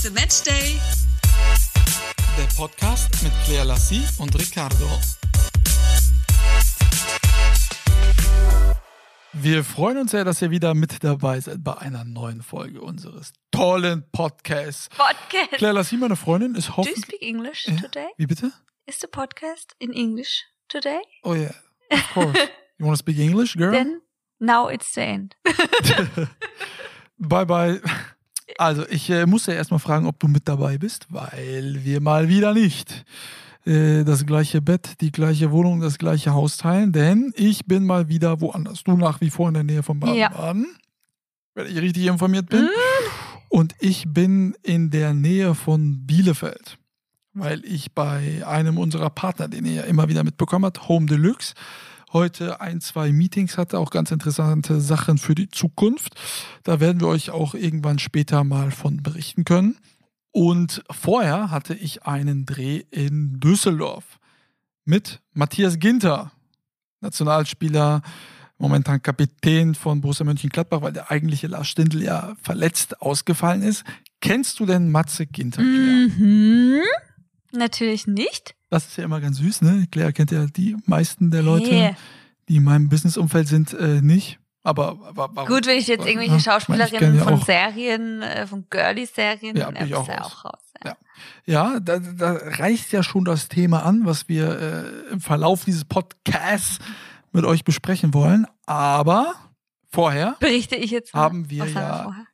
Matze Match Day. Der Podcast mit Claire Lassie und Ricardo. Wir freuen uns sehr, dass ihr wieder mit dabei seid bei einer neuen Folge unseres tollen Podcasts. Podcast. Claire Lassie, meine Freundin, ist Do you hoffentlich. speak English Ja? today? Wie bitte? Is the podcast in English today? Oh yeah, of course. You want to speak English, girl? Then now it's the end. Bye bye. Also, ich äh, muss ja erstmal fragen, ob du mit dabei bist, weil wir mal wieder nicht äh, das gleiche Bett, die gleiche Wohnung, das gleiche Haus teilen, denn ich bin mal wieder woanders. Du nach wie vor in der Nähe von Ja. Baden-Baden, wenn ich richtig informiert bin. Mm. Und ich bin in der Nähe von Bielefeld, weil ich bei einem unserer Partner, den ihr ja immer wieder mitbekommen habt, Home Deluxe, heute ein, zwei Meetings hatte, auch ganz interessante Sachen für die Zukunft. Da werden wir euch auch irgendwann später mal von berichten können. Und vorher hatte ich einen Dreh in Düsseldorf mit Matthias Ginter, Nationalspieler, momentan Kapitän von Borussia Mönchengladbach, weil der eigentliche Lars Stindl ja verletzt ausgefallen ist. Kennst du denn Matze Ginter? Mhm. Natürlich nicht. Das ist ja immer ganz süß, ne? Claire kennt ja die meisten der Leute, Hey. die in meinem Businessumfeld sind, äh, nicht. Aber, aber warum? Gut, wenn ich jetzt Ja, irgendwelche ich meine, ich Schauspielerinnen kenn ja von auch- Serien, äh, von Girly-Serien, Ja, dann bin ich auch ja raus. auch raus. Ja. Ja, da, da reißt ja schon das Thema an, was wir äh, im Verlauf dieses Podcasts mit euch besprechen wollen. Aber vorher, Berichte ich jetzt. Haben wir ja vorher?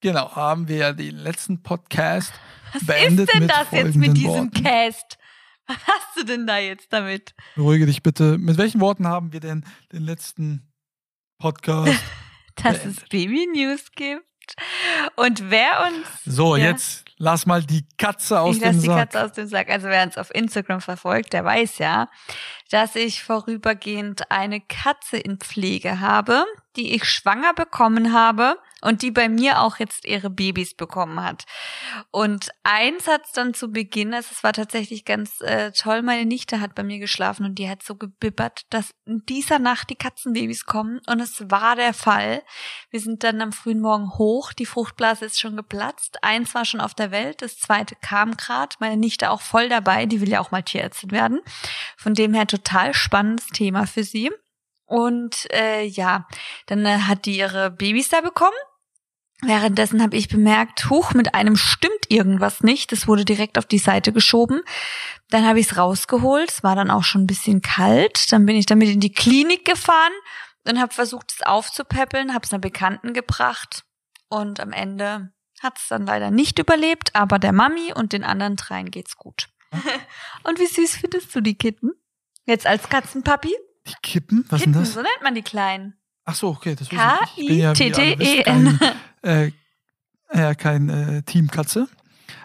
Genau, haben wir ja den letzten Podcast Was beendet ist denn mit das jetzt mit diesem Worten. Cast? Was hast du denn da jetzt damit? Beruhige dich bitte. Mit welchen Worten haben wir denn den letzten Podcast? Dass Beendet. es Baby-News gibt. Und wer uns So, Ja. jetzt lass mal die Katze aus ich lasse dem die Sack. Katze aus dem Sack. Also wer uns auf Instagram verfolgt, der weiß ja, dass ich vorübergehend eine Katze in Pflege habe, die ich schwanger bekommen habe und die bei mir auch jetzt ihre Babys bekommen hat. Und eins hat es dann zu Beginn, also es war tatsächlich ganz äh, toll, meine Nichte hat bei mir geschlafen und die hat so gebibbert, dass in dieser Nacht die Katzenbabys kommen und es war der Fall. Wir sind dann am frühen Morgen hoch, die Fruchtblase ist schon geplatzt, eins war schon auf der Welt, das zweite kam grad, meine Nichte auch voll dabei, die will ja auch mal Tierärztin werden. Von dem her total spannendes Thema für sie. Und äh, ja, dann äh, hat die ihre Babys da bekommen. Währenddessen habe ich bemerkt, huch, mit einem stimmt irgendwas nicht. Das wurde direkt auf die Seite geschoben. Dann habe ich es rausgeholt. Es war dann auch schon ein bisschen kalt. Dann bin ich damit in die Klinik gefahren und habe versucht, es aufzupäppeln, habe es einer Bekannten gebracht. Und am Ende hat es dann leider nicht überlebt, aber der Mami und den anderen dreien geht's gut. und wie süß findest du die Kitten? Jetzt als Katzenpapi? Die Kippen? Was Kitten, denn das? so nennt man die Kleinen. Ach so, okay, das K-I-T-T-E-N. wisst, Kein, äh, kein äh, Team Katze.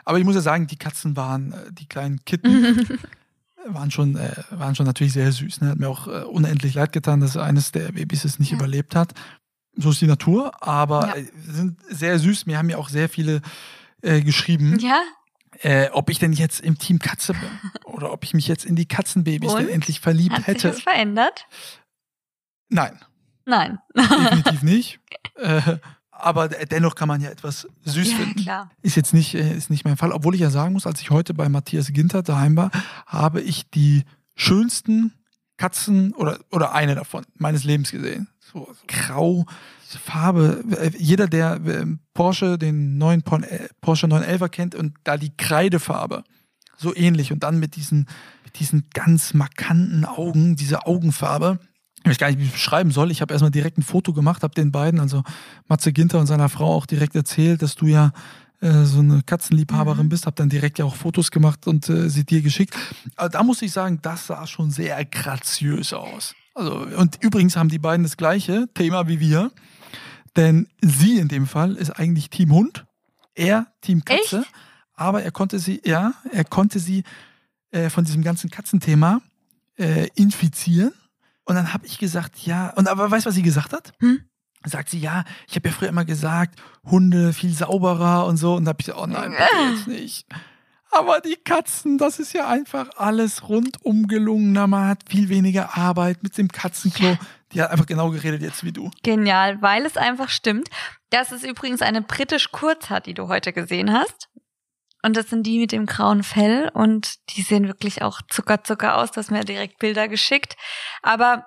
Aber ich muss ja sagen, die Katzen waren, äh, die kleinen Kitten, waren schon, äh, waren schon natürlich sehr süß. Ne? Hat mir auch äh, unendlich leid getan, dass eines der Babys es nicht Ja. überlebt hat. So ist die Natur, aber Ja. äh, sind sehr süß. Mir haben ja auch sehr viele äh, geschrieben, ja, äh, ob ich denn jetzt im Team Katze bin oder ob ich mich jetzt in die Katzenbabys Und? denn endlich verliebt hat sich hätte. was verändert? Nein, Nein. definitiv nicht. Äh, aber dennoch kann man ja etwas süß ja, finden. klar. Ist jetzt nicht, äh, ist nicht mein Fall. Obwohl ich ja sagen muss, als ich heute bei Matthias Ginter daheim war, habe ich die schönsten Katzen oder, oder eine davon meines Lebens gesehen. So, so grau, so Farbe. Äh, Jeder, der äh, Porsche, den neuen Porsche 911er kennt und da die Kreidefarbe. So ähnlich. Und dann mit diesen, mit diesen ganz markanten Augen, diese Augenfarbe. Ich weiß gar nicht, wie ich es beschreiben soll. Ich habe erstmal direkt ein Foto gemacht, habe den beiden, also Matze Ginter und seiner Frau auch direkt erzählt, dass du ja äh, so eine Katzenliebhaberin Mhm. bist, habe dann direkt ja auch Fotos gemacht und äh, sie dir geschickt. Aber da muss ich sagen, das sah schon sehr graziös aus. Also, und übrigens haben die beiden das gleiche Thema wie wir, denn sie in dem Fall ist eigentlich Team Hund, er Team Katze, Echt? aber er konnte sie, ja, er konnte sie äh, von diesem ganzen Katzenthema äh, infizieren. Und dann habe ich gesagt, ja, und aber weißt du, was sie gesagt hat? Hm? Sagt sie, ja, ich habe ja früher immer gesagt, Hunde viel sauberer und so. Und da habe ich gesagt, oh nein, bitte jetzt nicht. Aber die Katzen, das ist ja einfach alles rundum gelungener. Man hat viel weniger Arbeit mit dem Katzenklo. Die hat einfach genau geredet jetzt wie du. Genial, weil es einfach stimmt. Das ist übrigens eine britisch Kurzhaar, die du heute gesehen hast. Und das sind die mit dem grauen Fell und die sehen wirklich auch zuckerzucker aus. Du hast mir direkt Bilder geschickt. Aber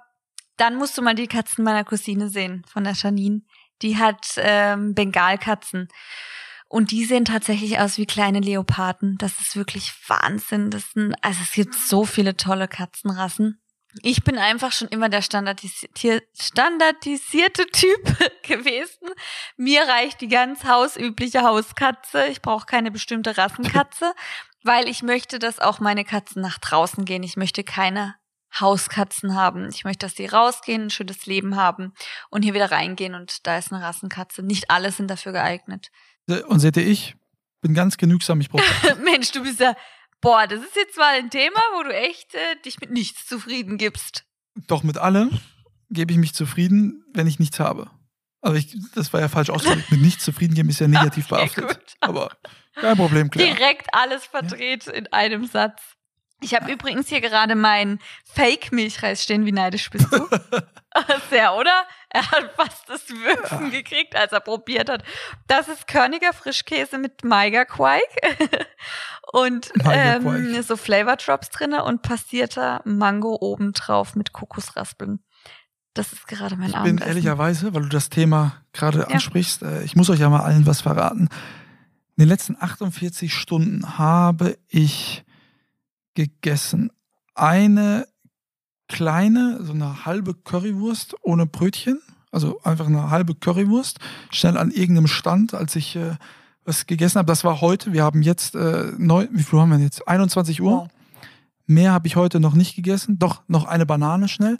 dann musst du mal die Katzen meiner Cousine sehen, von der Janine. Die hat ähm, Bengalkatzen. Und die sehen tatsächlich aus wie kleine Leoparden. Das ist wirklich Wahnsinn. Das sind, also es gibt so viele tolle Katzenrassen. Ich bin einfach schon immer der standardisierte Typ gewesen. Mir reicht die ganz hausübliche Hauskatze. Ich brauche keine bestimmte Rassenkatze, weil ich möchte, dass auch meine Katzen nach draußen gehen. Ich möchte keine Hauskatzen haben. Ich möchte, dass die rausgehen, ein schönes Leben haben und hier wieder reingehen und da ist eine Rassenkatze. Nicht alle sind dafür geeignet. Und seht ihr, ich bin ganz genügsam, ich brauche. Mensch, du bist ja. Boah, das ist jetzt mal ein Thema, wo du echt äh, dich mit nichts zufrieden gibst. Doch mit allem gebe ich mich zufrieden, wenn ich nichts habe. Also ich, das war ja falsch ausgedrückt. Mit nichts zufrieden geben ist ja negativ okay, behaftet. Gut. Aber kein Problem, klar. Direkt alles verdreht ja. in einem Satz. Ich habe ja. übrigens hier gerade meinen Fake-Milchreis stehen. Wie neidisch bist du? Sehr, oder? Er hat fast das Würfen ja. gekriegt, als er probiert hat. Das ist Körniger Frischkäse mit Maigerquark und ähm, so Flavor Drops drinne und passierter Mango obendrauf mit Kokosraspeln. Das ist gerade mein Ich Abendessen. bin ehrlicherweise, weil du das Thema gerade ja. ansprichst, äh, ich muss euch ja mal allen was verraten. In den letzten 48 Stunden habe ich gegessen eine kleine, so eine halbe Currywurst ohne Brötchen. Also einfach eine halbe Currywurst. Schnell an irgendeinem Stand, als ich äh, was gegessen habe. Das war heute. Wir haben jetzt, äh, neun, wie viel haben wir jetzt? 21 Uhr. Wow. Mehr habe ich heute noch nicht gegessen. Doch, noch eine Banane schnell.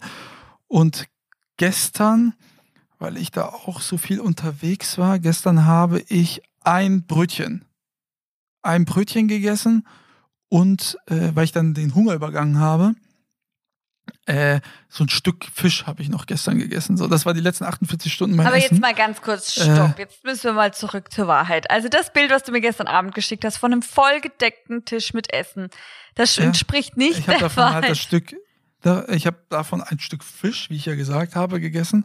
Und gestern, weil ich da auch so viel unterwegs war, gestern habe ich ein Brötchen. Ein Brötchen gegessen und äh, weil ich dann den Hunger übergangen habe, äh, so ein Stück Fisch habe ich noch gestern gegessen. So, das war die letzten 48 Stunden mein Aber Essen. jetzt mal ganz kurz, äh, stopp. Äh, jetzt müssen wir mal zurück zur Wahrheit. Also das Bild, was du mir gestern Abend geschickt hast, von einem vollgedeckten Tisch mit Essen, das ja, entspricht nicht ich der davon Wahrheit. Halt das Stück, da, ich habe davon ein Stück Fisch, wie ich ja gesagt habe, gegessen.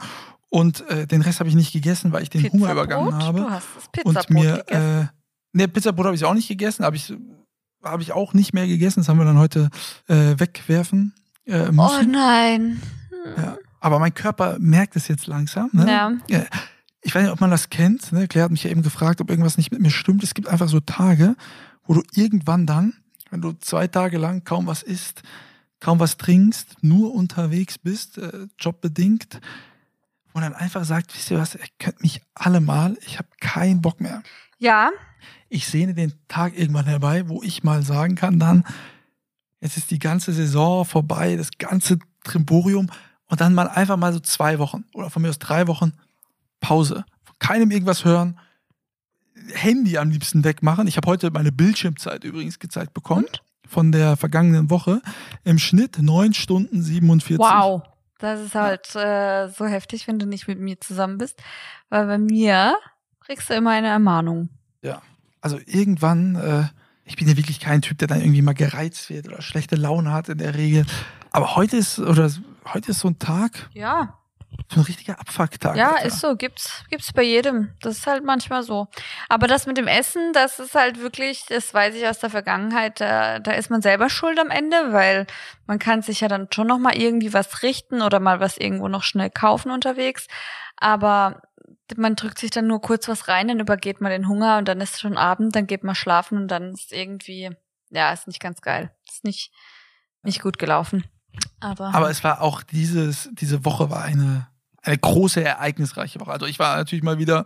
Und äh, den Rest habe ich nicht gegessen, weil ich den Hunger übergangen habe. Du hast das Pizzabrot und mir, gegessen. Äh, ne, Pizzabrot habe ich auch nicht gegessen, habe ich habe ich auch nicht mehr gegessen. Das haben wir dann heute äh, wegwerfen äh, müssen. Oh nein. Ja, aber mein Körper merkt es jetzt langsam. Ne? Ja. ja. Ich weiß nicht, ob man das kennt. Ne? Claire hat mich ja eben gefragt, ob irgendwas nicht mit mir stimmt. Es gibt einfach so Tage, wo du irgendwann dann, wenn du zwei Tage lang kaum was isst, kaum was trinkst, nur unterwegs bist, äh, jobbedingt, und dann einfach sagt, wisst ihr was, ihr könnt mich alle mal, ich habe keinen Bock mehr. Ja, ich sehne den Tag irgendwann herbei, wo ich mal sagen kann, dann, jetzt ist die ganze Saison vorbei, das ganze Trimborium und dann mal einfach mal so zwei Wochen oder von mir aus drei Wochen Pause. Von keinem irgendwas hören, Handy am liebsten wegmachen. Ich habe heute meine Bildschirmzeit übrigens gezeigt bekommen. Und? Von der vergangenen Woche. Im Schnitt neun Stunden 47. Wow. Das ist halt äh, so heftig, wenn du nicht mit mir zusammen bist. Weil bei mir kriegst du immer eine Ermahnung. Ja also irgendwann, äh, ich bin ja wirklich kein Typ, der dann irgendwie mal gereizt wird oder schlechte Laune hat in der Regel. Aber heute ist, oder heute ist so ein Tag. Ja. So ein richtiger Abfucktag. Ja, Alter. ist so. Gibt's, gibt's bei jedem. Das ist halt manchmal so. Aber das mit dem Essen, das ist halt wirklich, das weiß ich aus der Vergangenheit, da, da ist man selber schuld am Ende, weil man kann sich ja dann schon noch mal irgendwie was richten oder mal was irgendwo noch schnell kaufen unterwegs. Aber man drückt sich dann nur kurz was rein, dann übergeht man den Hunger und dann ist schon Abend, dann geht man schlafen und dann ist irgendwie, ja, ist nicht ganz geil. Ist nicht, nicht gut gelaufen. Aber, Aber es war auch dieses, diese Woche war eine, eine große, ereignisreiche Woche. Also ich war natürlich mal wieder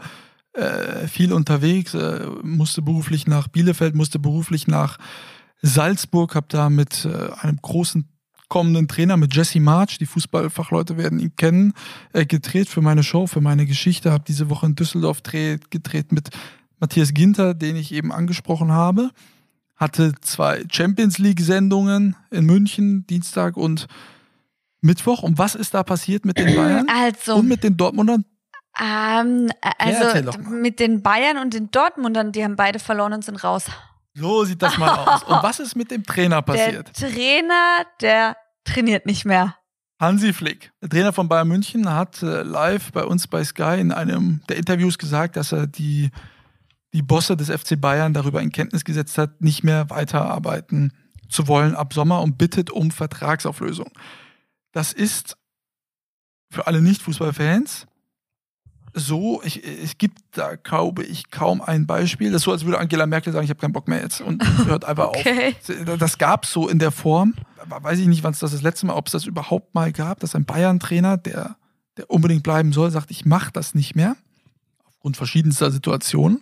äh, viel unterwegs, äh, musste beruflich nach Bielefeld, musste beruflich nach Salzburg, habe da mit äh, einem großen kommenden Trainer mit Jesse March, die Fußballfachleute werden ihn kennen, äh, gedreht für meine Show, für meine Geschichte. Habe diese Woche in Düsseldorf dreht, gedreht mit Matthias Ginter, den ich eben angesprochen habe. Hatte zwei Champions League-Sendungen in München, Dienstag und Mittwoch. Und was ist da passiert mit den Bayern also, und mit den Dortmundern? Ähm, also ja, mit den Bayern und den Dortmundern, die haben beide verloren und sind raus. So sieht das mal aus. Und was ist mit dem Trainer passiert? Der Trainer, der trainiert nicht mehr. Hansi Flick, der Trainer von Bayern München, hat äh, live bei uns bei Sky in einem der Interviews gesagt, dass er die die Bosse des FC Bayern darüber in Kenntnis gesetzt hat, nicht mehr weiterarbeiten zu wollen ab Sommer und bittet um Vertragsauflösung. Das ist für alle Nicht-Fußballfans so, ich, es gibt da, glaube ich, kaum ein Beispiel. Das ist so, als würde Angela Merkel sagen, ich habe keinen Bock mehr jetzt und hört einfach okay. auf. Das gab es so in der Form. Weiß ich nicht, wann es das das letzte Mal, ob es das überhaupt mal gab, dass ein Bayern-Trainer, der, der unbedingt bleiben soll, sagt, ich mache das nicht mehr. Aufgrund verschiedenster Situationen.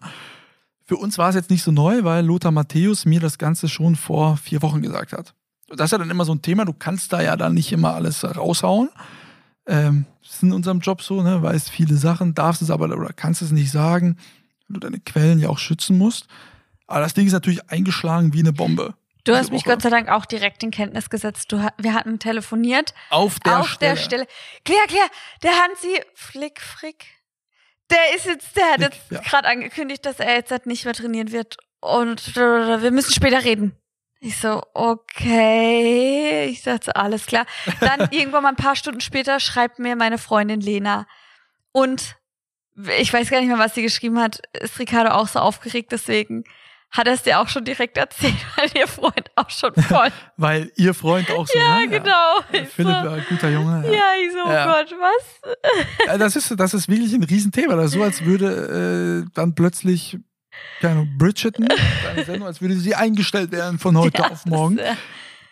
Für uns war es jetzt nicht so neu, weil Lothar Matthäus mir das Ganze schon vor vier Wochen gesagt hat. Das ist ja dann immer so ein Thema, du kannst da ja dann nicht immer alles raushauen. Ähm, das ist in unserem Job so, ne? Weißt viele Sachen, darfst es aber oder kannst es nicht sagen, weil du deine Quellen ja auch schützen musst. Aber das Ding ist natürlich eingeschlagen wie eine Bombe. Du hast mich Gott sei Dank auch direkt in Kenntnis gesetzt. Du, wir hatten telefoniert. Auf der auf Stelle. Der Stelle. Claire, Claire, der Hansi Flick, Frick, der ist jetzt, der hat jetzt ja. gerade angekündigt, dass er jetzt halt nicht mehr trainieren wird. Und wir müssen später reden. Ich so, okay. Ich dachte, alles klar. Dann irgendwann mal ein paar Stunden später schreibt mir meine Freundin Lena. Und ich weiß gar nicht mehr, was sie geschrieben hat. Ist Ricardo auch so aufgeregt, deswegen hat er es dir auch schon direkt erzählt, weil ihr Freund auch schon voll. weil ihr Freund auch so. ja, ne? genau. Ja. Philipp, so, guter Junge. Ja, ja ich so, oh ja. Gott, was? das ist, das ist wirklich ein Riesenthema. Das ist so, als würde äh, dann plötzlich, keine Bridgerton, Sendung, als würde sie eingestellt werden von heute ja, auf morgen.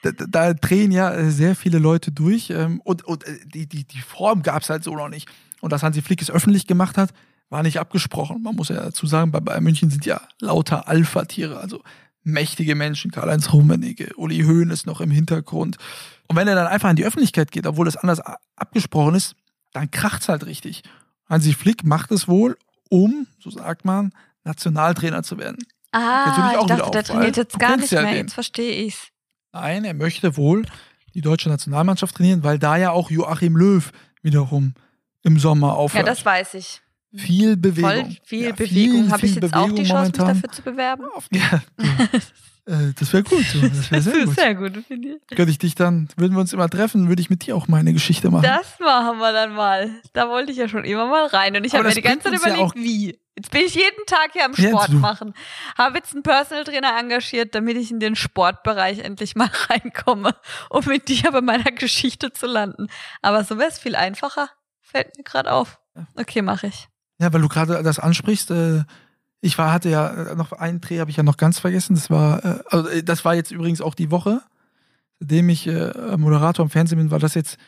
Da, da, drehen ja äh, sehr viele Leute durch ähm, und, und äh, die, die, die Form gab es halt so noch nicht. Und dass Hansi Flick es öffentlich gemacht hat, war nicht abgesprochen. Man muss ja dazu sagen, bei Bayern München sind ja lauter Alpha-Tiere, also mächtige Menschen, Karl-Heinz Rummenigge, Uli Höhn ist noch im Hintergrund. Und wenn er dann einfach in die Öffentlichkeit geht, obwohl das anders abgesprochen ist, dann kracht's halt richtig. Hansi Flick macht es wohl, um, so sagt man, Nationaltrainer zu werden. Ah, ich dachte, der trainiert jetzt gar nicht mehr, jetzt verstehe ich's. Nein, er möchte wohl die deutsche Nationalmannschaft trainieren, weil da ja auch Joachim Löw wiederum im Sommer aufhört. Ja, das weiß ich. Viel Bewegung. Voll viel ja, Bewegung. Habe ich jetzt Bewegung auch die Chance, momentan. mich dafür zu bewerben? Ja, äh, das wäre gut. Das wäre sehr, gut. sehr gut, finde ich. Könnte ich dich dann, würden wir uns immer treffen, würde ich mit dir auch meine Geschichte machen. Das machen wir dann mal. Da wollte ich ja schon immer mal rein und ich habe mir die ganze Zeit überlegt, ja wie. Jetzt bin ich jeden Tag hier am Sport ja, machen. Habe jetzt einen Personal Trainer engagiert, damit ich in den Sportbereich endlich mal reinkomme, um mit dir bei meiner Geschichte zu landen. Aber so wäre es viel einfacher. Fällt mir gerade auf. Okay, mache ich. Ja, weil du gerade das ansprichst, äh, ich war, hatte ja äh, noch einen Dreh, habe ich ja noch ganz vergessen. Das war, äh, also äh, das war jetzt übrigens auch die Woche, seitdem ich äh, Moderator am Fernsehen bin, war das jetzt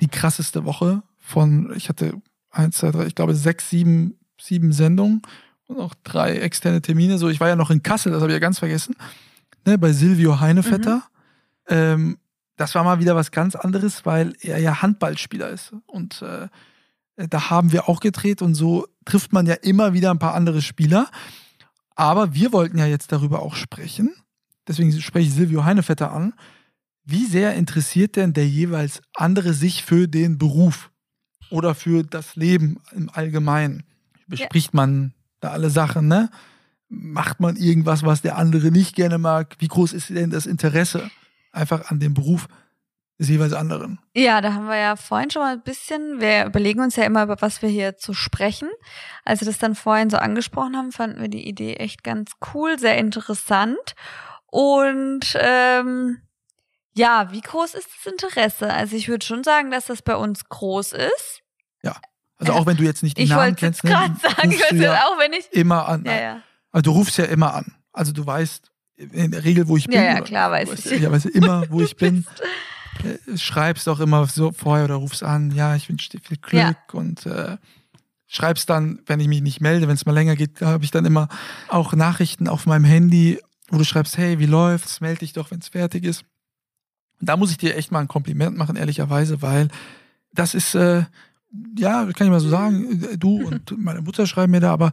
die krasseste Woche von, ich hatte eins, zwei, drei, ich glaube sechs, sieben, sieben Sendungen und auch drei externe Termine. So, ich war ja noch in Kassel, das habe ich ja ganz vergessen, ne, bei Silvio Heinevetter. Mhm. Ähm, das war mal wieder was ganz anderes, weil er ja Handballspieler ist und äh, da haben wir auch gedreht und so trifft man ja immer wieder ein paar andere Spieler. Aber wir wollten ja jetzt darüber auch sprechen. Deswegen spreche ich Silvio Heinevetter an. Wie sehr interessiert denn der jeweils andere sich für den Beruf oder für das Leben im Allgemeinen? Bespricht ja. man da alle Sachen, ne? Macht man irgendwas, was der andere nicht gerne mag? Wie groß ist denn das Interesse einfach an dem Beruf? des jeweils anderen. Ja, da haben wir ja vorhin schon mal ein bisschen, wir überlegen uns ja immer, über was wir hier zu sprechen. Als wir das dann vorhin so angesprochen haben, fanden wir die Idee echt ganz cool, sehr interessant. Und ähm, ja, wie groß ist das Interesse? Also ich würde schon sagen, dass das bei uns groß ist. Also auch wenn du jetzt nicht die ich Namen kennst, ne, sagen, ich ja auch wenn ich immer an. Ja, ja. Also du rufst ja immer an. Also du weißt in der Regel, wo ich bin. Ja, ja, klar, weiß ich. Ja, weiß immer, wo ich bin. Äh, schreibst auch immer so vorher oder rufst an, ja, ich wünsche dir viel Glück ja. und äh, schreibst dann, wenn ich mich nicht melde, wenn es mal länger geht, habe ich dann immer auch Nachrichten auf meinem Handy, wo du schreibst, hey, wie läuft's? Melde dich doch, wenn es fertig ist. Und da muss ich dir echt mal ein Kompliment machen, ehrlicherweise, weil das ist, äh, ja, kann ich mal so sagen, äh, du und meine Mutter schreiben mir da, aber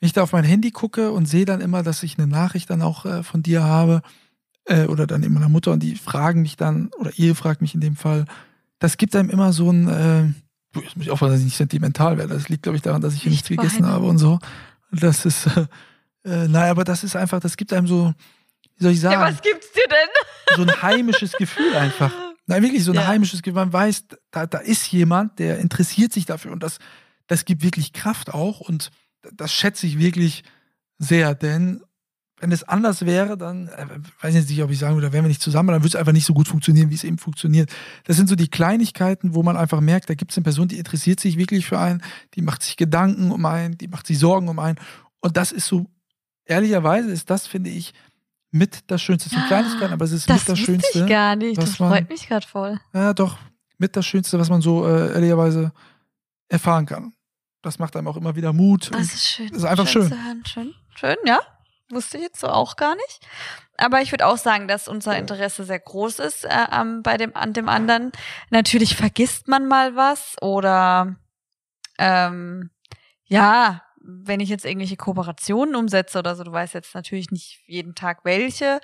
wenn ich da auf mein Handy gucke und sehe dann immer, dass ich eine Nachricht dann auch äh, von dir habe, äh, oder dann eben meiner Mutter und die fragen mich dann, oder ihr fragt mich in dem Fall, das gibt einem immer so ein, äh, jetzt muss ich aufpassen, dass ich nicht sentimental werde. Das liegt, glaube ich, daran, dass ich hier nichts gegessen habe und so. Das ist, äh, äh, naja, aber das ist einfach, das gibt einem so, wie soll ich sagen? Ja, was gibt's dir denn? So ein heimisches Gefühl einfach. Nein, wirklich so ein ja. heimisches Gefühl. Man weiß, da, da ist jemand, der interessiert sich dafür und das, das gibt wirklich Kraft auch und das schätze ich wirklich sehr, denn wenn es anders wäre, dann äh, weiß ich nicht, ob ich sagen würde, wären wir nicht zusammen, dann würde es einfach nicht so gut funktionieren, wie es eben funktioniert. Das sind so die Kleinigkeiten, wo man einfach merkt, da gibt es eine Person, die interessiert sich wirklich für einen, die macht sich Gedanken um einen, die macht sich Sorgen um einen. Und das ist so, ehrlicherweise ist das, finde ich, mit das Schönste. Es sind Kleinigkeiten, aber es ist das mit das Schönste. Ich gar nicht. Das man, freut mich gerade voll. Ja, doch, mit das Schönste, was man so äh, ehrlicherweise erfahren kann. Das macht einem auch immer wieder Mut. Das ist schön. Das ist einfach schön. Schön. schön, schön, ja. Wusste ich jetzt so auch gar nicht. Aber ich würde auch sagen, dass unser Interesse sehr groß ist äh, ähm, bei dem an dem anderen. Natürlich vergisst man mal was oder ähm, ja, wenn ich jetzt irgendwelche Kooperationen umsetze oder so, du weißt jetzt natürlich nicht jeden Tag welche,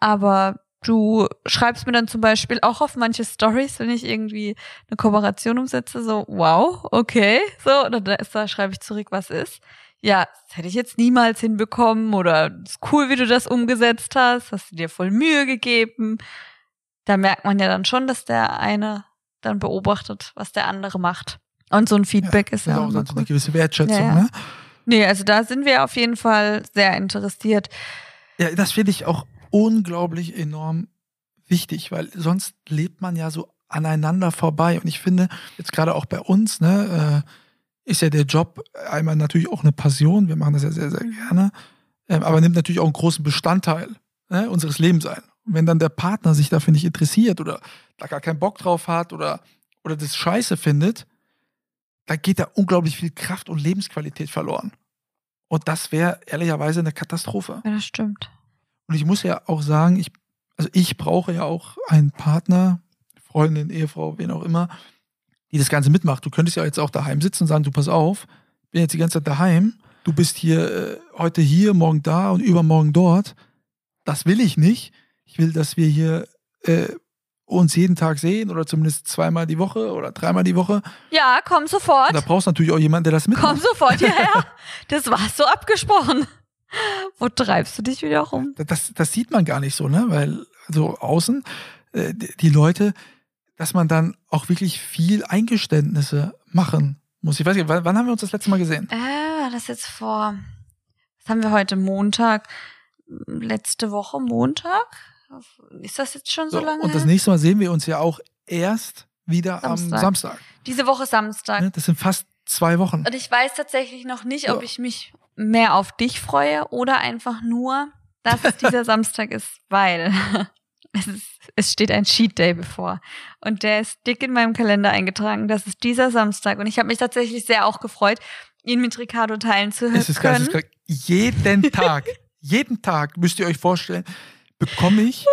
aber du schreibst mir dann zum Beispiel auch auf manche Stories, wenn ich irgendwie eine Kooperation umsetze, so wow, okay, so, oder da, da schreibe ich zurück, was ist ja, das hätte ich jetzt niemals hinbekommen oder ist cool, wie du das umgesetzt hast, hast du dir voll Mühe gegeben. Da merkt man ja dann schon, dass der eine dann beobachtet, was der andere macht. Und so ein Feedback ja, ist ja auch, cool. eine gewisse Wertschätzung, ja, ja. ne? Nee, also da sind wir auf jeden Fall sehr interessiert. Ja, das finde ich auch unglaublich enorm wichtig, weil sonst lebt man ja so aneinander vorbei. Und ich finde, jetzt gerade auch bei uns, ne, äh, ist ja der Job einmal natürlich auch eine Passion, wir machen das ja sehr, sehr gerne, ähm, aber nimmt natürlich auch einen großen Bestandteil ne, unseres Lebens ein. Und wenn dann der Partner sich dafür nicht interessiert oder da gar keinen Bock drauf hat oder, oder das scheiße findet, da geht da unglaublich viel Kraft und Lebensqualität verloren. Und das wäre ehrlicherweise eine Katastrophe. Ja, das stimmt. Und ich muss ja auch sagen, ich, also ich brauche ja auch einen Partner, Freundin, Ehefrau, wen auch immer, die das Ganze mitmacht. Du könntest ja jetzt auch daheim sitzen und sagen, du pass auf, bin jetzt die ganze Zeit daheim, du bist hier äh, heute hier, morgen da und übermorgen dort. Das will ich nicht. Ich will, dass wir hier äh, uns jeden Tag sehen oder zumindest zweimal die Woche oder dreimal die Woche. Ja, komm sofort. Und da brauchst du natürlich auch jemanden, der das mitmacht. Komm sofort hierher. das war so abgesprochen. Wo treibst du dich wieder rum? Das, das sieht man gar nicht so, ne? Weil so außen, äh, die Leute, dass man dann auch wirklich viel Eingeständnisse machen muss. Ich weiß nicht, wann, haben wir uns das letzte Mal gesehen? Äh, das jetzt vor, was haben wir heute, Montag, letzte Woche Montag? Ist das jetzt schon so, so lange? Und das nächste Mal sehen wir uns ja auch erst wieder Samstag. am Samstag. Diese Woche Samstag. Das sind fast zwei Wochen. Und ich weiß tatsächlich noch nicht, ob ich mich mehr auf dich freue oder einfach nur, dass es dieser Samstag ist, weil es, ist, es steht ein Cheat Day bevor. Und der ist dick in meinem Kalender eingetragen. Das ist dieser Samstag. Und ich habe mich tatsächlich sehr auch gefreut, ihn mit Ricardo teilen zu es ist können. Geil, jeden Tag, jeden Tag müsst ihr euch vorstellen, bekomme ich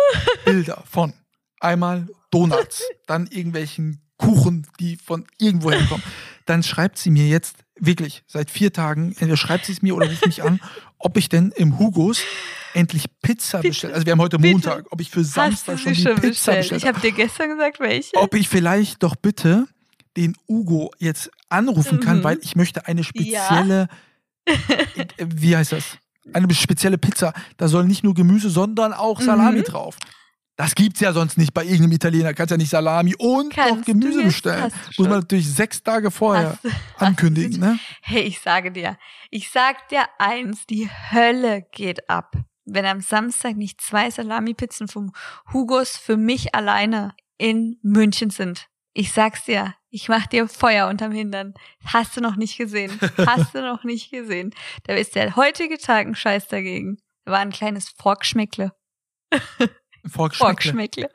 Bilder von einmal Donuts, dann irgendwelchen Kuchen, die von irgendwo herkommen. Dann schreibt sie mir jetzt wirklich seit vier Tagen, entweder schreibt sie es mir oder ruft mich an, ob ich denn im Hugos endlich Pizza bestellt. Also wir haben heute Montag, ob ich für Samstag schon die schon Pizza bestellt, Ich habe dir gestern gesagt, welche. Ob ich vielleicht doch bitte den Ugo jetzt anrufen kann, mhm. weil ich möchte eine spezielle, ja. wie heißt das? Eine spezielle Pizza. Da soll nicht nur Gemüse, sondern auch Salami mhm. drauf. Das gibt's ja sonst nicht bei irgendeinem Italiener. Kannst ja nicht Salami und Kannst noch Gemüse bestellen. Muss man natürlich sechs Tage vorher hast, ankündigen, hast ne? Hey, ich sage dir, ich sag dir eins, die Hölle geht ab. Wenn am Samstag nicht zwei Salami-Pizzen vom Hugos für mich alleine in München sind. Ich sag's dir, ich mach dir Feuer unterm Hintern. Hast du noch nicht gesehen. Hast du noch nicht gesehen. Da ist der heutige Tag ein Scheiß dagegen. Da war ein kleines Forkschmeckle. Volksschmeckle.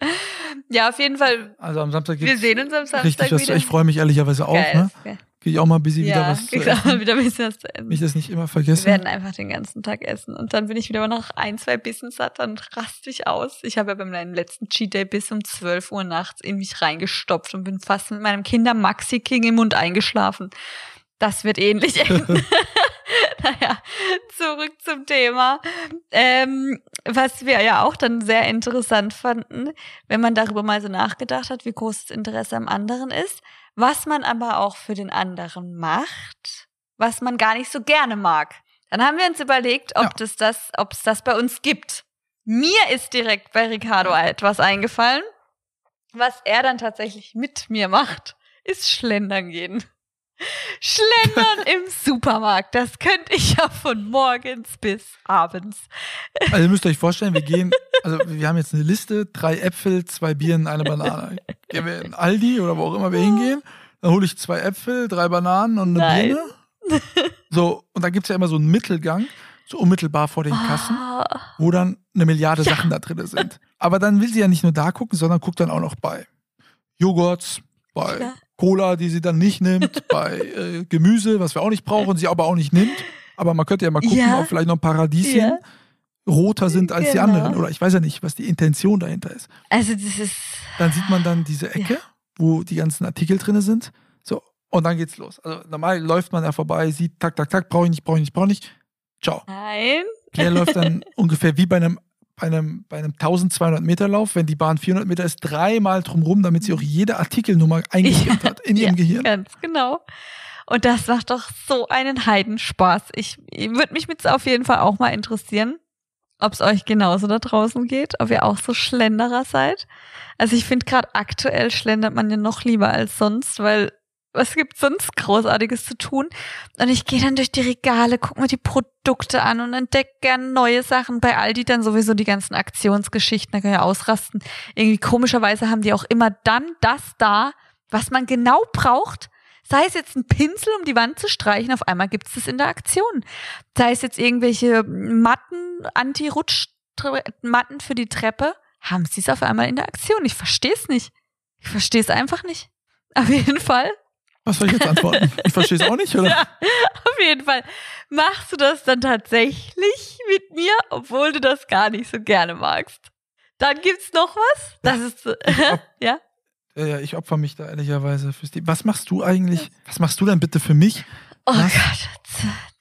Ja, auf jeden Fall. Also am Samstag geht's Wir sehen uns am Samstag richtig wieder. Ich freue mich ehrlicherweise auch. Geil, ne? Gehe ich auch mal ein bisschen ja, wieder was zu essen. wieder ein bisschen was zu essen. Mich das nicht immer vergessen. Wir werden einfach den ganzen Tag essen. Und dann bin ich wieder nach ein, zwei Bissen satt, dann raste ich aus. Ich habe ja bei meinem letzten Cheat Day bis um 12 Uhr nachts in mich reingestopft und bin fast mit meinem Kinder Maxi King im Mund eingeschlafen. Das wird ähnlich enden. naja, zurück zum Thema. Ähm, was wir ja auch dann sehr interessant fanden, wenn man darüber mal so nachgedacht hat, wie groß das Interesse am anderen ist, was man aber auch für den anderen macht, was man gar nicht so gerne mag. Dann haben wir uns überlegt, ob ja. das das, ob es das bei uns gibt. Mir ist direkt bei Ricardo etwas eingefallen. Was er dann tatsächlich mit mir macht, ist Schlendern gehen. Schlendern im Supermarkt, das könnte ich ja von morgens bis abends. Also ihr müsst euch vorstellen, wir gehen, also wir haben jetzt eine Liste, drei Äpfel, zwei Bieren, eine Banane. Gehen wir in Aldi oder wo auch immer wir hingehen, dann hole ich zwei Äpfel, drei Bananen und eine Nein. Birne. So, und da gibt's ja immer so einen Mittelgang, so unmittelbar vor den Kassen, Ah, wo dann eine Milliarde Sachen da drin sind. Aber dann will sie ja nicht nur da gucken, sondern guckt dann auch noch bei Joghurts, bei Klar. Cola, die sie dann nicht nimmt, bei äh, Gemüse, was wir auch nicht brauchen, sie aber auch nicht nimmt. Aber man könnte ja mal gucken, Ja. ob vielleicht noch ein paar Radieschen Ja. roter sind als die Genau. anderen. Oder ich weiß ja nicht, was die Intention dahinter ist. Also das ist. Dann sieht man dann diese Ecke, wo die ganzen Artikel drin sind. So, und dann geht's los. Also normal läuft man da vorbei, sieht, tak, tak, tak, brauche ich nicht, brauche ich nicht, brauche ich nicht. Ciao. Nein. Der läuft dann ungefähr wie bei einem, bei einem, bei einem 1200 Meter Lauf, wenn die Bahn 400 Meter ist, dreimal drumrum, damit sie auch jede Artikelnummer eingeschrieben hat in ihrem Ja, Gehirn. Ganz genau. Und das macht doch so einen Heidenspaß. Ich, ich würde mich jetzt auf jeden Fall auch mal interessieren, ob es euch genauso da draußen geht, ob ihr auch so Schlenderer seid. Also ich finde gerade aktuell schlendert man ja noch lieber als sonst, weil was gibt sonst Großartiges zu tun? Und ich gehe dann durch die Regale, gucke mir die Produkte an und entdecke gern neue Sachen. Bei Aldi dann sowieso die ganzen Aktionsgeschichten, da kann ich ausrasten. Irgendwie komischerweise haben die auch immer dann das da, was man genau braucht. Sei es jetzt ein Pinsel, um die Wand zu streichen, auf einmal gibt es das in der Aktion. Sei es jetzt irgendwelche Matten, Anti-Rutsch-Matten für die Treppe, haben sie es auf einmal in der Aktion. Ich verstehe es nicht. Ich verstehe es einfach nicht. Auf jeden Fall Was soll ich jetzt antworten? Ich verstehe es auch nicht, oder? ja, auf jeden Fall. Machst du das dann tatsächlich mit mir, obwohl du das gar nicht so gerne magst? Dann gibt's noch was? Das ist, op- ja? Ja, ja, ich opfer mich da ehrlicherweise fürs Team. Was machst du eigentlich? Was machst du denn bitte für mich, Oh Was? Gott.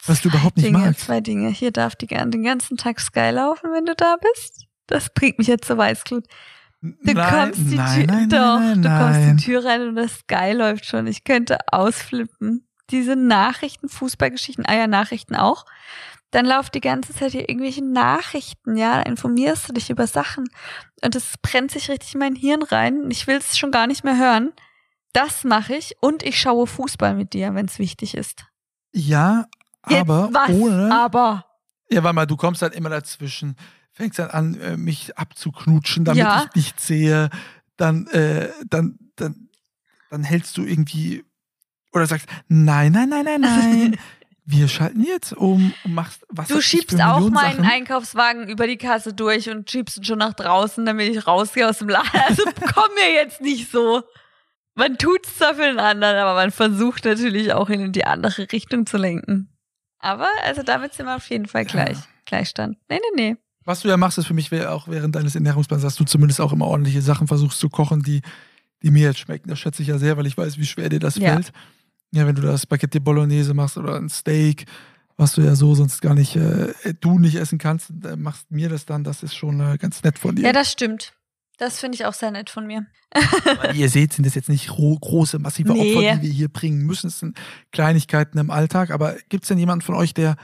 was du überhaupt nicht Dinge, magst? Zwei Dinge. Hier darf die den ganzen Tag Sky laufen, wenn du da bist. Das bringt mich jetzt zur Weißglut. Du nein, kommst die nein, Tür, nein, doch, nein, du kommst die Tür rein und das Sky läuft schon. Ich könnte ausflippen. Diese Nachrichten, Fußballgeschichten, ah ja, Nachrichten auch. Dann lauft die ganze Zeit hier irgendwelche Nachrichten, ja, da informierst du dich über Sachen. Und das brennt sich richtig in mein Hirn rein. Ich will es schon gar nicht mehr hören. Das mache ich und ich schaue Fußball mit dir, wenn es wichtig ist. Ja, Jetzt aber was? ohne. Aber. Ja, warte mal, du kommst halt immer dazwischen, fängst dann an, äh, mich abzuknutschen, damit Ja. ich nichts sehe. Dann, äh, dann, dann, dann hältst du irgendwie oder sagst, nein, nein, nein, nein, nein. Wir schalten jetzt um und machst was Du schiebst auch meinen Sachen. Einkaufswagen über die Kasse durch und schiebst ihn schon nach draußen, damit ich rausgehe aus dem Laden. Also komm mir jetzt nicht so. Man tut's zwar für den anderen, aber man versucht natürlich auch ihn in die andere Richtung zu lenken. Aber also damit sind wir auf jeden Fall gleich. Ja. Gleichstand. Nee, nee, nee. Was du ja machst, ist für mich auch während deines Ernährungsplans, dass du zumindest auch immer ordentliche Sachen versuchst zu kochen, die, die mir jetzt schmecken. Das schätze ich ja sehr, weil ich weiß, wie schwer dir das Ja. fällt. Ja, wenn du das Spaghetti Bolognese machst oder ein Steak, was du ja so sonst gar nicht, äh, du nicht essen kannst, äh, machst mir das dann, das ist schon äh, ganz nett von dir. Ja, das stimmt. Das finde ich auch sehr nett von mir. Wie ihr seht, sind das jetzt nicht gro große, massive Nee. Opfer, die wir hier bringen müssen. Es sind Kleinigkeiten im Alltag. Aber gibt es denn jemanden von euch, der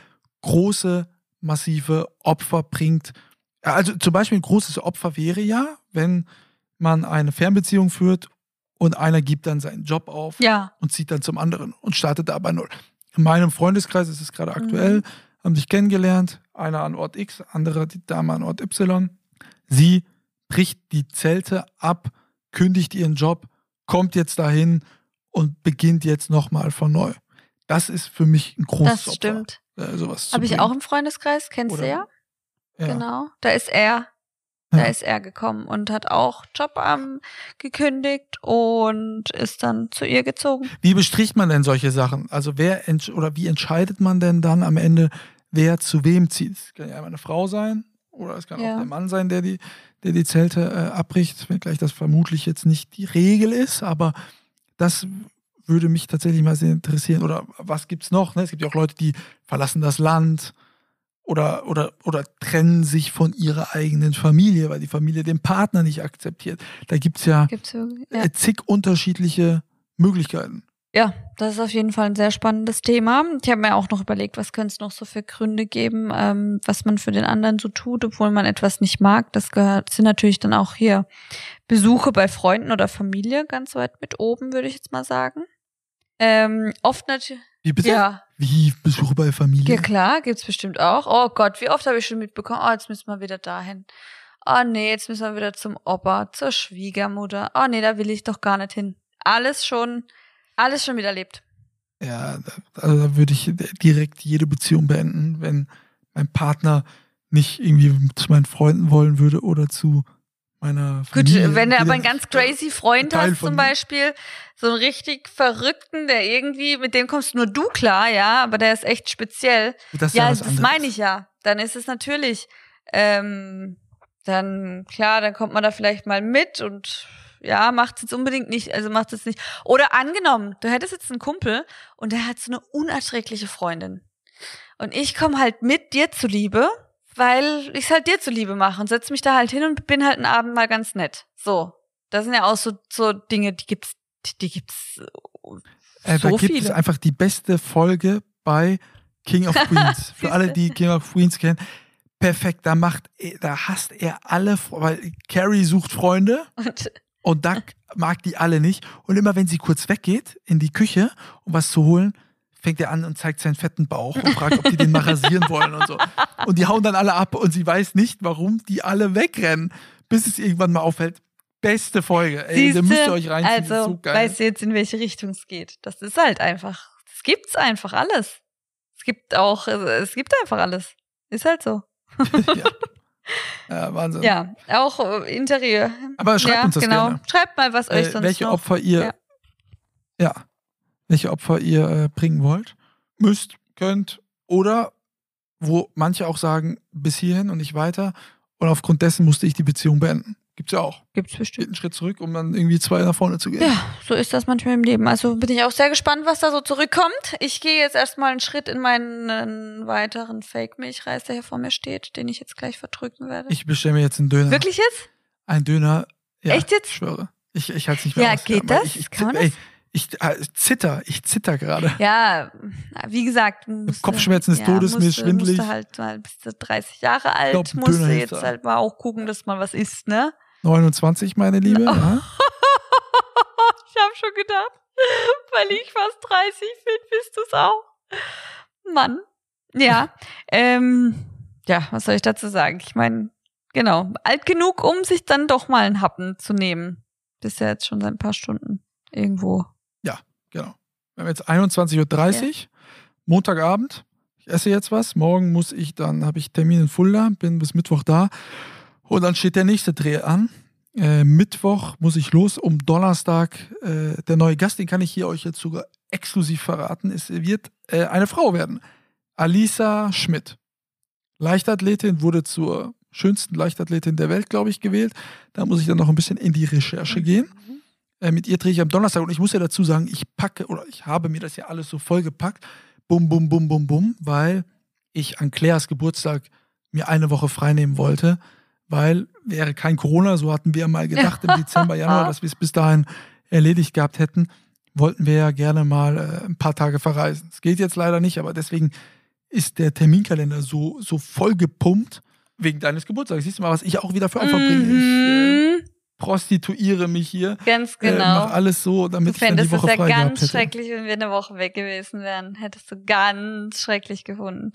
große, massive Opfer bringt? Also zum Beispiel ein großes Opfer wäre ja, wenn man eine Fernbeziehung führt und einer gibt dann seinen Job auf Ja. und zieht dann zum anderen und startet da bei Null. In meinem Freundeskreis ist es gerade aktuell, haben sich kennengelernt, einer an Ort X, andere die Dame an Ort Y. Sie bricht die Zelte ab, kündigt ihren Job, kommt jetzt dahin und beginnt jetzt nochmal von neu. Das ist für mich ein großes Das Opfer. stimmt. Äh, sowas zu Habe ich auch im Freundeskreis, kennst Oder- du ja? Ja. Genau. Da ist er. Da Ja. ist er gekommen und hat auch Job ähm, gekündigt und ist dann zu ihr gezogen. Wie bestricht man denn solche Sachen? Also wer oder wie entscheidet man denn dann am Ende, wer zu wem zieht? Es kann ja eine Frau sein oder es kann Ja. auch der Mann sein, der die, der die Zelte äh, abbricht, wenngleich das vermutlich jetzt nicht die Regel ist, aber das würde mich tatsächlich mal sehr interessieren. Oder was gibt's noch? Ne? Es gibt ja auch Leute, die verlassen das Land oder, oder, oder trennen sich von ihrer eigenen Familie, weil die Familie den Partner nicht akzeptiert. Da ja, Gibt's so, ja. äh, zig unterschiedliche Möglichkeiten. ja, das ist auf jeden Fall ein sehr spannendes Thema. Ich habe mir auch noch überlegt, was könnte es noch so für Gründe geben, ähm, was man für den anderen so tut, obwohl man etwas nicht mag. Das gehört, sind natürlich dann auch hier Besuche bei Freunden oder Familie ganz weit mit oben, würde ich jetzt mal sagen. Ähm, oft natürlich. Wie bitte? Ja. Wie Besuche bei Familie? Ja klar, gibt's bestimmt auch. Oh Gott, wie oft habe ich schon mitbekommen, oh, jetzt müssen wir wieder dahin. Oh nee, jetzt müssen wir wieder zum Opa, zur Schwiegermutter. Oh nee, da will ich doch gar nicht hin. Alles schon, alles schon wieder erlebt. Ja, also da würde ich direkt jede Beziehung beenden, wenn mein Partner nicht irgendwie zu meinen Freunden wollen würde oder zu meiner Gut, Familie. wenn du aber einen ganz crazy Freund hast zum. Beispiel, so einen richtig verrückten, der irgendwie, mit dem kommst nur du klar, ja, aber der ist echt speziell. Das ist Ja, was das meine ich ja. Dann ist es natürlich, ähm, dann, klar, dann kommt man da vielleicht mal mit und ja, macht es jetzt unbedingt nicht, also macht es nicht. Oder angenommen, du hättest jetzt einen Kumpel und der hat so eine unerträgliche Freundin. Und ich komme halt mit dir zuliebe, weil ich es halt dir zuliebe mache und setze mich da halt hin und bin halt einen Abend mal ganz nett. So. Das sind ja auch so, so Dinge, die gibt's, die, die gibt's äh, Äh, da so gibt es viele. einfach die beste Folge bei King of Queens. Für alle, die King of Queens kennen. Perfekt, da macht, er- da hasst er alle, weil Carrie sucht Freunde Und und Doug mag die alle nicht. Und immer wenn sie kurz weggeht in die Küche, um was zu holen, fängt er an und zeigt seinen fetten Bauch und fragt, ob die den mal rasieren wollen und so. Und die hauen dann alle ab und sie weiß nicht, warum die alle wegrennen, bis es irgendwann mal auffällt. Beste Folge. Ey, Siehste, müsst ihr euch reinziehen. Also, so weißt du jetzt, in welche Richtung es geht? Das ist halt einfach. Es gibt's einfach alles. Es gibt auch, es gibt einfach alles. Ist halt so. ja. ja, Wahnsinn. Ja, auch äh, Interieur. Aber schreibt ja, uns das genau. gerne. Schreibt mal, was euch Äh, sonst welche noch. Opfer ihr, ja, Ja. Welche Opfer ihr äh, bringen wollt, müsst, könnt oder wo manche auch sagen, bis hierhin und nicht weiter und aufgrund dessen musste ich die Beziehung beenden. Gibt's ja auch. Gibt's Geht bestimmt. einen Schritt zurück, um dann irgendwie zwei nach vorne zu gehen. Ja, so ist das manchmal im Leben. Also bin ich auch sehr gespannt, was da so zurückkommt. Ich gehe jetzt erstmal einen Schritt in meinen weiteren Fake-Milchreis, der hier vor mir steht, den ich jetzt gleich verdrücken werde. Ich bestelle mir jetzt einen Döner. Wirklich jetzt? Ein Döner. Ja, Echt jetzt? Ich schwöre. Ich, ich halte es nicht mehr Ja, aus. geht weil das? Ich, ich, Kann man ey, das? ich äh, zitter, ich zitter gerade. Ja, wie gesagt, musste, Kopfschmerzen des Todes, mir ist musste, schwindelig. Musste halt mal bis zu 30 Jahre alt, glaub, musste Döner jetzt halt mal auch gucken, dass man was isst, ne? 29, meine Liebe. Oh. Ja. ich habe schon gedacht, weil ich fast 30 bin, bist du's auch. Mann. Ja, ähm, ja, was soll ich dazu sagen? Ich meine, genau, alt genug, um sich dann doch mal einen Happen zu nehmen. Bist ja jetzt schon seit ein paar Stunden irgendwo. Genau. Wir haben jetzt 21.30 Uhr, Montagabend. Ich esse jetzt was. Morgen muss ich dann, habe ich Termin in Fulda, bin bis Mittwoch da. Und dann steht der nächste Dreh an. Äh, Mittwoch muss ich los. Um Donnerstag äh, der neue Gast, den kann ich hier euch jetzt sogar exklusiv verraten. Es wird äh, eine Frau werden. Alisa Schmidt. Leichtathletin, wurde zur schönsten Leichtathletin der Welt, glaube ich, gewählt. Da muss ich dann noch ein bisschen in die Recherche gehen. Äh, mit ihr drehe ich am Donnerstag und ich muss ja dazu sagen, ich packe oder ich habe mir das ja alles so vollgepackt. Bum, bum, bum, bum, bum, weil ich an Claires Geburtstag mir eine Woche freinehmen wollte, weil wäre kein Corona, so hatten wir mal gedacht im Dezember, Januar, dass wir es bis dahin erledigt gehabt hätten, wollten wir ja gerne mal äh, ein paar Tage verreisen. Es geht jetzt leider nicht, aber deswegen ist der Terminkalender so, so voll gepumpt wegen deines Geburtstags. Siehst du mal, was ich auch wieder für Opfer bringe. Ich äh, Mhm, prostituiere mich hier. ganz Äh, genau. mach alles so, Du damit ich dann die es Woche ja frei gehabt ganz hätte. schrecklich, wenn wir eine Woche weg gewesen wären. Hättest du ganz schrecklich gefunden.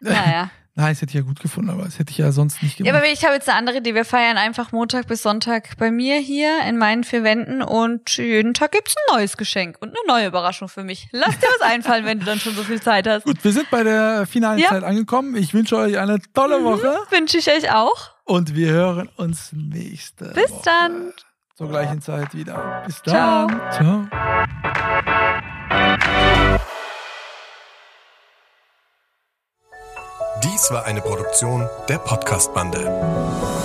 Naja. Nein, das hätte ich ja gut gefunden, aber das hätte ich ja sonst nicht ja, gemacht. aber ich habe jetzt eine andere Idee. Wir feiern einfach Montag bis Sonntag bei mir hier in meinen vier Wänden und jeden Tag gibt's ein neues Geschenk und eine neue Überraschung für mich. Lass dir was einfallen, wenn du dann schon so viel Zeit hast. gut, wir sind bei der finalen Ja. Zeit angekommen. Ich wünsche euch eine tolle Woche Wünsche ich euch auch. Und wir hören uns nächste Bis Woche. dann. Zur gleichen Zeit wieder. Bis Ciao. dann. Ciao. Dies war eine Produktion der Podcast-Bande.